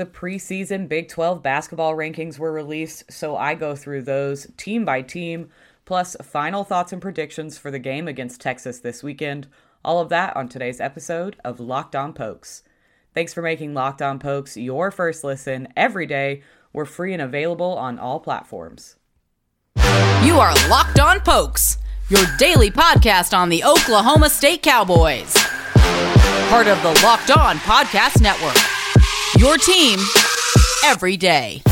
the preseason Big 12 basketball rankings were released, so I go through those team by team, plus final thoughts and predictions for the game against Texas this weekend. All of that on today's episode of Locked On Pokes. Thanks for making Locked On Pokes your first listen every day. We're free and available on all platforms. You are Locked On Pokes, your daily podcast on the Oklahoma State Cowboys. Part of the Locked On Podcast Network. Your team every day.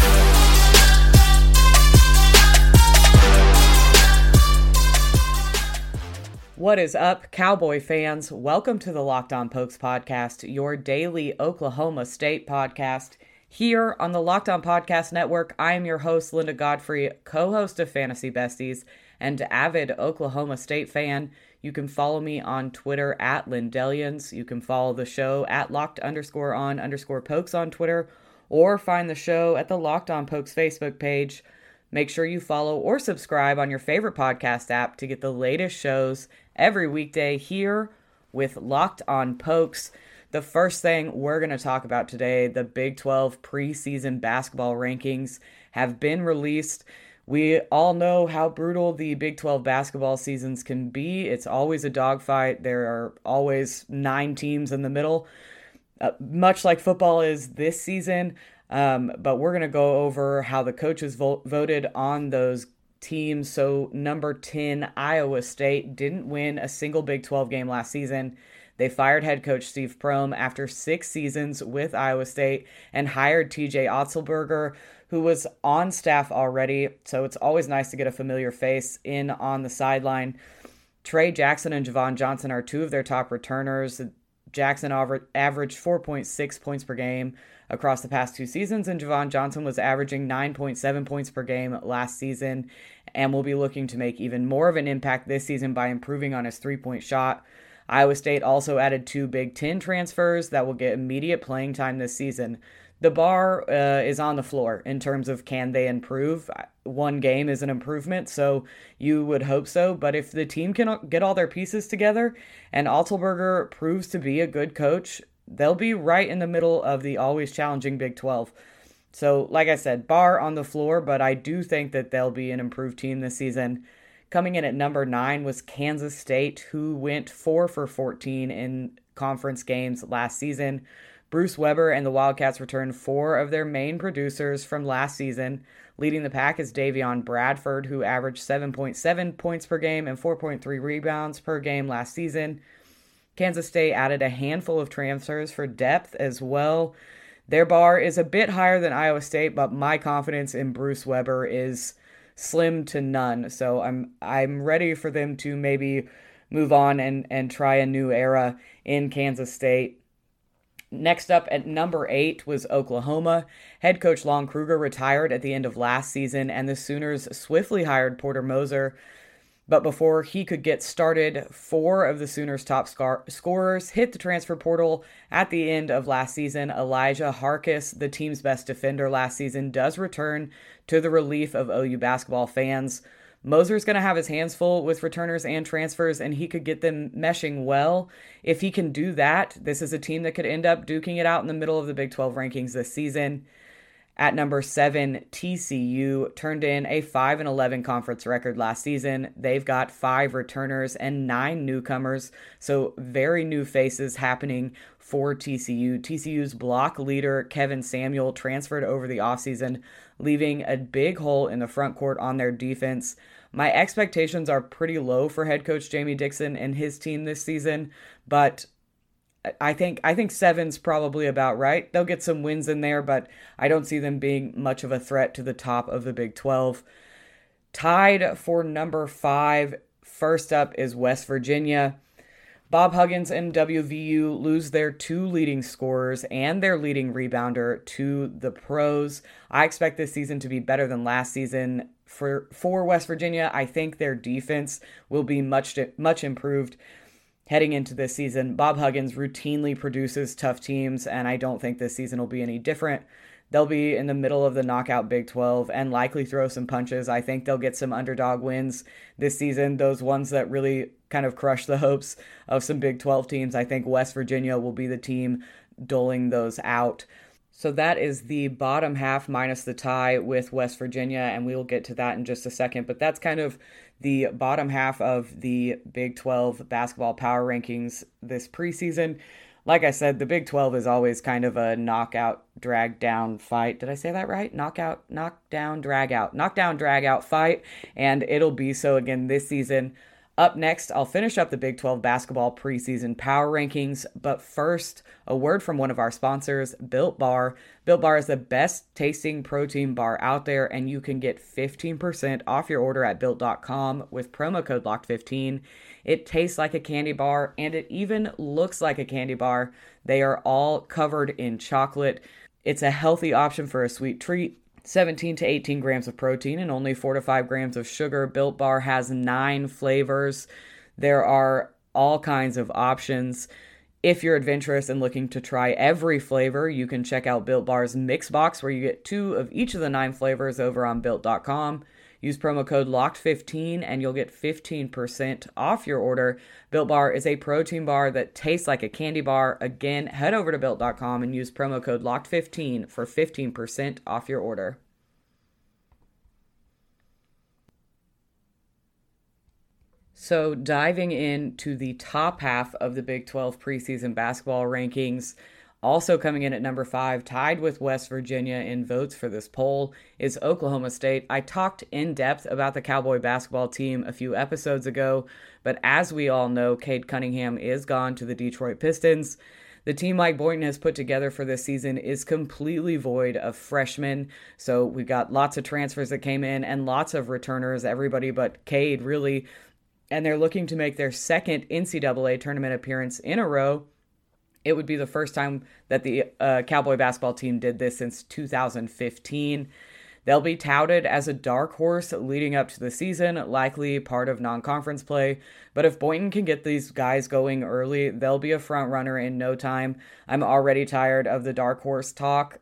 What is up, Cowboy fans? Welcome to the Locked On Pokes podcast, your daily Oklahoma State podcast. Here on the Locked On Podcast Network, I am your host, Linda Godfrey, co host of Fantasy Besties and avid Oklahoma State fan. You can follow me on Twitter at Lindellians. You can follow the show at locked underscore on underscore pokes on Twitter, or find the show at the Locked On Pokes Facebook page. Make sure you follow or subscribe on your favorite podcast app to get the latest shows every weekday here with Locked On Pokes. The first thing we're going to talk about today the Big 12 preseason basketball rankings have been released. We all know how brutal the Big 12 basketball seasons can be. It's always a dogfight. There are always nine teams in the middle, uh, much like football is this season. Um, but we're going to go over how the coaches vo- voted on those teams. So, number 10, Iowa State didn't win a single Big 12 game last season. They fired head coach Steve Prohm after six seasons with Iowa State and hired TJ Otzelberger, who was on staff already. So it's always nice to get a familiar face in on the sideline. Trey Jackson and Javon Johnson are two of their top returners. Jackson averaged 4.6 points per game across the past two seasons, and Javon Johnson was averaging 9.7 points per game last season and will be looking to make even more of an impact this season by improving on his three point shot. Iowa State also added two Big Ten transfers that will get immediate playing time this season the bar uh, is on the floor in terms of can they improve. One game is an improvement, so you would hope so. But if the team can get all their pieces together and Otzelberger proves to be a good coach, they'll be right in the middle of the always challenging Big 12. So, like I said, bar on the floor, but I do think that they'll be an improved team this season. Coming in at number nine was Kansas State, who went four for 14 in conference games last season. Bruce Weber and the Wildcats returned four of their main producers from last season. Leading the pack is Davion Bradford, who averaged 7.7 points per game and 4.3 rebounds per game last season. Kansas State added a handful of transfers for depth as well. Their bar is a bit higher than Iowa State, but my confidence in Bruce Weber is slim to none. So I'm I'm ready for them to maybe move on and, and try a new era in Kansas State. Next up at number eight was Oklahoma. Head coach Lon Kruger retired at the end of last season, and the Sooners swiftly hired Porter Moser. But before he could get started, four of the Sooners' top scar- scorers hit the transfer portal at the end of last season. Elijah Harkless, the team's best defender last season, does return to the relief of OU basketball fans. Moser's going to have his hands full with returners and transfers, and he could get them meshing well. If he can do that, this is a team that could end up duking it out in the middle of the Big 12 rankings this season. At number seven, TCU turned in a 5 and 11 conference record last season. They've got five returners and nine newcomers, so very new faces happening for TCU. TCU's block leader, Kevin Samuel, transferred over the offseason, leaving a big hole in the front court on their defense. My expectations are pretty low for head coach Jamie Dixon and his team this season, but I think I think seven's probably about right. They'll get some wins in there, but I don't see them being much of a threat to the top of the Big 12. Tied for number five, first up is West Virginia. Bob Huggins and WVU lose their two leading scorers and their leading rebounder to the pros. I expect this season to be better than last season for for West Virginia. I think their defense will be much much improved heading into this season. Bob Huggins routinely produces tough teams and I don't think this season will be any different. They'll be in the middle of the knockout Big 12 and likely throw some punches. I think they'll get some underdog wins this season, those ones that really kind of crush the hopes of some Big 12 teams. I think West Virginia will be the team doling those out. So that is the bottom half minus the tie with West Virginia, and we will get to that in just a second. But that's kind of the bottom half of the Big 12 basketball power rankings this preseason. Like I said, the Big 12 is always kind of a knockout, drag down fight. Did I say that right? Knockout, knockdown, drag out, knockdown, drag out fight. And it'll be so again this season. Up next, I'll finish up the Big 12 basketball preseason power rankings, but first, a word from one of our sponsors, Built Bar. Built Bar is the best tasting protein bar out there, and you can get 15% off your order at built.com with promo code LOCKED15. It tastes like a candy bar, and it even looks like a candy bar. They are all covered in chocolate. It's a healthy option for a sweet treat 17 to 18 grams of protein and only 4 to 5 grams of sugar. Built Bar has nine flavors. There are all kinds of options. If you're adventurous and looking to try every flavor, you can check out Built Bar's Mix Box, where you get two of each of the nine flavors over on built.com. Use promo code LOCKED15 and you'll get 15% off your order. Built Bar is a protein bar that tastes like a candy bar. Again, head over to built.com and use promo code LOCKED15 for 15% off your order. So, diving into the top half of the Big 12 preseason basketball rankings, also coming in at number five, tied with West Virginia in votes for this poll, is Oklahoma State. I talked in depth about the Cowboy basketball team a few episodes ago, but as we all know, Cade Cunningham is gone to the Detroit Pistons. The team Mike Boynton has put together for this season is completely void of freshmen. So we've got lots of transfers that came in and lots of returners, everybody but Cade, really. And they're looking to make their second NCAA tournament appearance in a row it would be the first time that the uh, Cowboy basketball team did this since 2015. They'll be touted as a dark horse leading up to the season, likely part of non conference play. But if Boynton can get these guys going early, they'll be a front runner in no time. I'm already tired of the dark horse talk.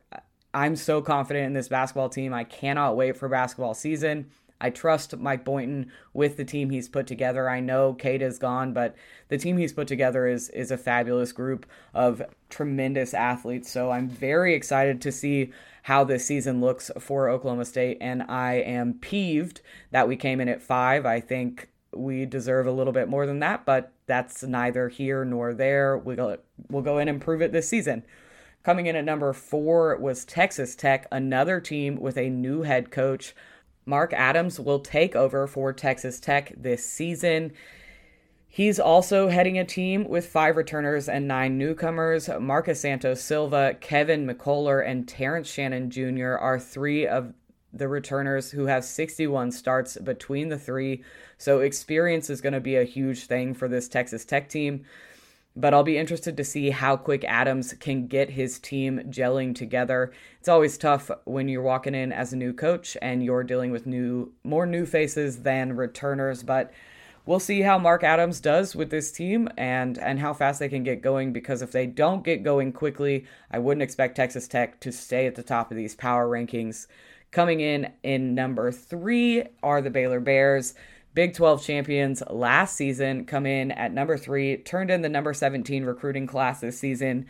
I'm so confident in this basketball team. I cannot wait for basketball season. I trust Mike Boynton with the team he's put together. I know Cade is gone, but the team he's put together is is a fabulous group of tremendous athletes. So I'm very excited to see how this season looks for Oklahoma State, and I am peeved that we came in at five. I think we deserve a little bit more than that, but that's neither here nor there. We'll we'll go in and prove it this season. Coming in at number four was Texas Tech, another team with a new head coach. Mark Adams will take over for Texas Tech this season. He's also heading a team with five returners and nine newcomers. Marcus Santos Silva, Kevin McCullar, and Terrence Shannon Jr. are three of the returners who have 61 starts between the three. So, experience is going to be a huge thing for this Texas Tech team but I'll be interested to see how quick Adams can get his team gelling together. It's always tough when you're walking in as a new coach and you're dealing with new more new faces than returners, but we'll see how Mark Adams does with this team and and how fast they can get going because if they don't get going quickly, I wouldn't expect Texas Tech to stay at the top of these power rankings. Coming in in number 3 are the Baylor Bears. Big 12 champions last season come in at number three, turned in the number 17 recruiting class this season.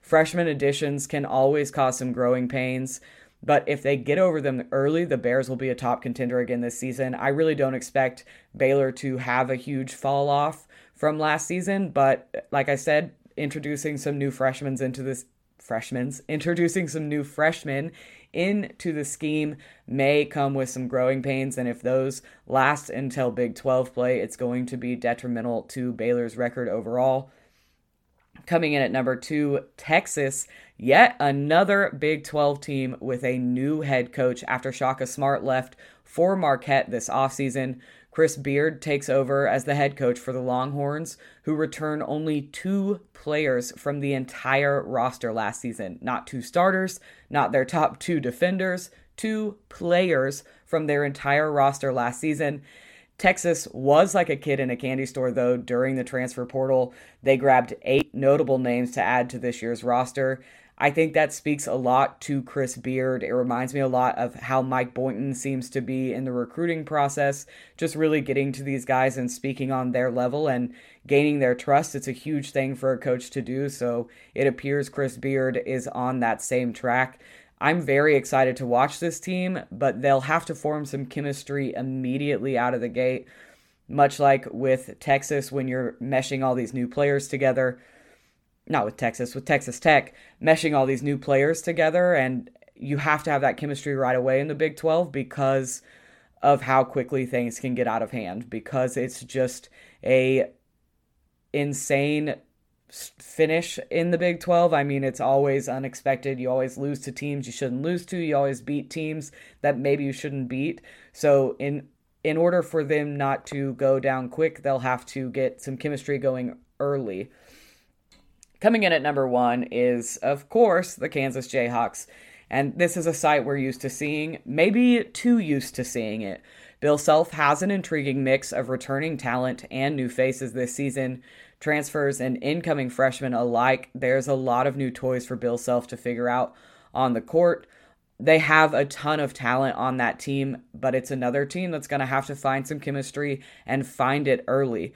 Freshman additions can always cause some growing pains, but if they get over them early, the Bears will be a top contender again this season. I really don't expect Baylor to have a huge fall off from last season, but like I said, introducing some new freshmen into this freshmen, introducing some new freshmen into the scheme may come with some growing pains. And if those last until Big 12 play, it's going to be detrimental to Baylor's record overall. Coming in at number two, Texas, yet another Big 12 team with a new head coach after Shaka Smart left for Marquette this offseason. Chris Beard takes over as the head coach for the Longhorns, who return only two players from the entire roster last season. Not two starters, not their top two defenders, two players from their entire roster last season. Texas was like a kid in a candy store, though, during the transfer portal. They grabbed eight notable names to add to this year's roster. I think that speaks a lot to Chris Beard. It reminds me a lot of how Mike Boynton seems to be in the recruiting process, just really getting to these guys and speaking on their level and gaining their trust. It's a huge thing for a coach to do. So it appears Chris Beard is on that same track. I'm very excited to watch this team, but they'll have to form some chemistry immediately out of the gate, much like with Texas when you're meshing all these new players together not with Texas, with Texas Tech, meshing all these new players together. And you have to have that chemistry right away in the Big 12 because of how quickly things can get out of hand, because it's just a insane finish in the Big 12. I mean, it's always unexpected. You always lose to teams you shouldn't lose to. You always beat teams that maybe you shouldn't beat. So in in order for them not to go down quick, they'll have to get some chemistry going early. Coming in at number one is, of course, the Kansas Jayhawks. And this is a site we're used to seeing, maybe too used to seeing it. Bill Self has an intriguing mix of returning talent and new faces this season. Transfers and incoming freshmen alike, there's a lot of new toys for Bill Self to figure out on the court. They have a ton of talent on that team, but it's another team that's going to have to find some chemistry and find it early.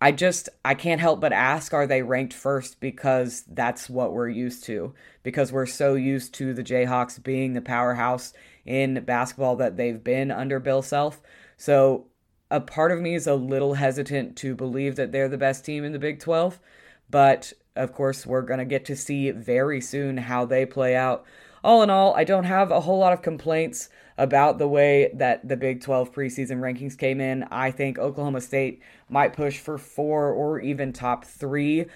I just I can't help but ask are they ranked first because that's what we're used to because we're so used to the Jayhawks being the powerhouse in basketball that they've been under Bill Self. So a part of me is a little hesitant to believe that they're the best team in the Big 12, but of course we're going to get to see very soon how they play out. All in all, I don't have a whole lot of complaints about the way that the Big 12 preseason rankings came in. I think Oklahoma State might push for four or even top three.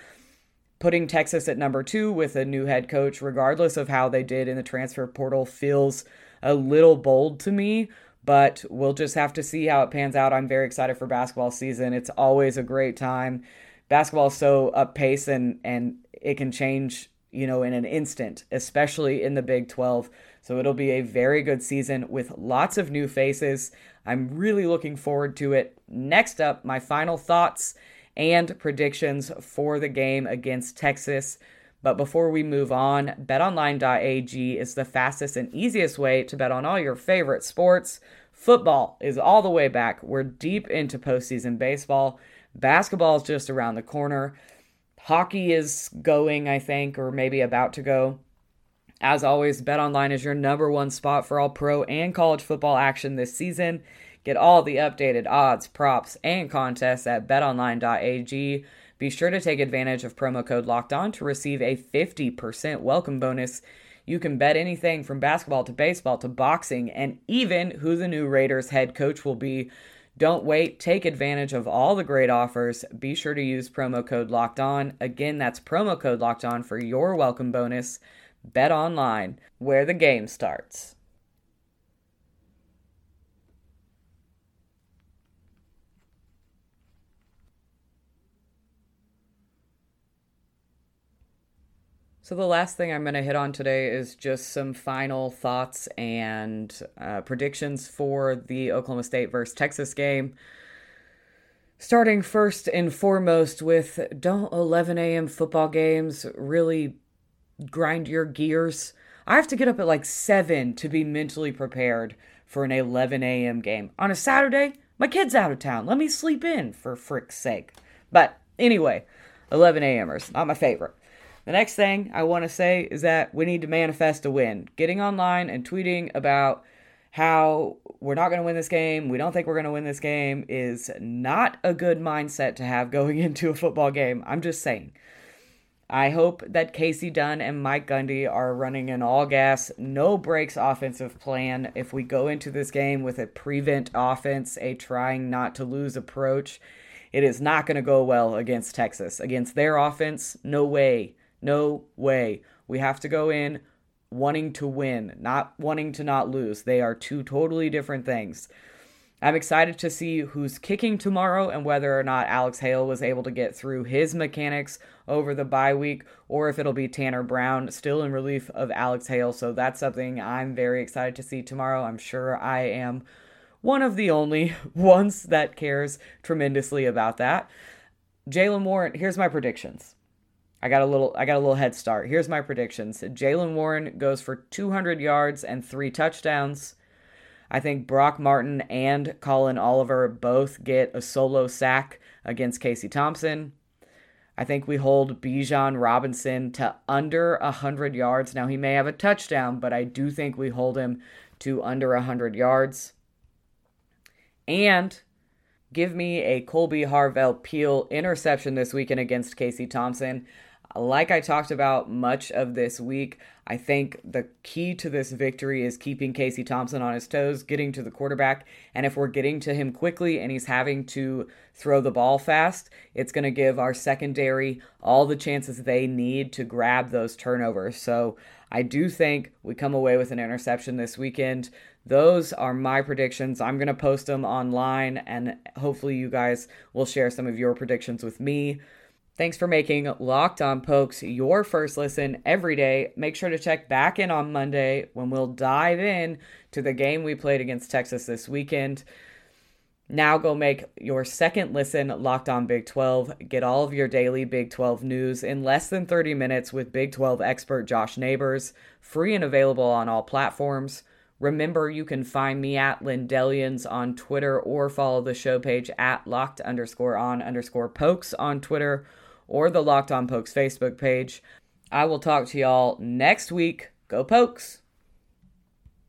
Putting Texas at number two with a new head coach, regardless of how they did in the transfer portal, feels a little bold to me, but we'll just have to see how it pans out. I'm very excited for basketball season. It's always a great time. Basketball is so up pace and and it can change, you know, in an instant, especially in the Big 12. So it'll be a very good season with lots of new faces. I'm really looking forward to it. Next up, my final thoughts and predictions for the game against Texas. But before we move on, betonline.ag is the fastest and easiest way to bet on all your favorite sports. Football is all the way back. We're deep into postseason baseball. Basketball is just around the corner. Hockey is going, I think, or maybe about to go. As always, BetOnline is your number one spot for all pro and college football action this season. Get all the updated odds, props, and contests at betonline.ag. Be sure to take advantage of promo code Locked On to receive a 50% welcome bonus. You can bet anything from basketball to baseball to boxing and even who the new Raiders head coach will be. Don't wait. Take advantage of all the great offers. Be sure to use promo code Locked On. Again, that's promo code Locked On for your welcome bonus. Bet online, where the game starts. So, the last thing I'm going to hit on today is just some final thoughts and uh, predictions for the Oklahoma State versus Texas game. Starting first and foremost with don't 11 a.m. football games really grind your gears. I have to get up at like 7 to be mentally prepared for an 11 a.m. game. On a Saturday, my kid's out of town. Let me sleep in for frick's sake. But anyway, 11 a.m.ers, not my favorite. The next thing I want to say is that we need to manifest a win. Getting online and tweeting about how we're not going to win this game, we don't think we're going to win this game, is not a good mindset to have going into a football game. I'm just saying. I hope that Kasey Dunn and Mike Gundy are running an all gas, no breaks offensive plan. If we go into this game with a prevent offense, a trying not to lose approach, it is not going to go well against Texas. Against their offense, no way. No way. We have to go in wanting to win, not wanting to not lose. They are two totally different things. I'm excited to see who's kicking tomorrow and whether or not Alex Hale was able to get through his mechanics over the bye week or if it'll be Tanner Brown still in relief of Alex Hale. So that's something I'm very excited to see tomorrow. I'm sure I am one of the only ones that cares tremendously about that. Jaylen Warren, here's my predictions. I got a little I got a little head start. Here's my predictions. Jaylen Warren goes for 200 yards and three touchdowns. I think Brock Martin and Collin Oliver both get a solo sack against Casey Thompson. I think we hold Bijan Robinson to under 100 yards. Now, he may have a touchdown, but I do think we hold him to under 100 yards. And give me a Kolby Harvell Peel interception this weekend against Casey Thompson. Like I talked about much of this week, I think the key to this victory is keeping Casey Thompson on his toes, getting to the quarterback. And if we're getting to him quickly and he's having to throw the ball fast, it's going to give our secondary all the chances they need to grab those turnovers. So I do think we come away with an interception this weekend. Those are my predictions. I'm going to post them online and hopefully you guys will share some of your predictions with me. Thanks for making Locked On Pokes your first listen every day. Make sure to check back in on Monday when we'll dive in to the game we played against Texas this weekend. Now go make your second listen Locked On Big 12. Get all of your daily Big 12 news in less than 30 minutes with Big 12 expert Josh Neighbors, free and available on all platforms. Remember, you can find me at Lindellians on Twitter or follow the show page at locked underscore on underscore pokes on Twitter or the Locked On Pokes Facebook page. I will talk to y'all next week. Go Pokes!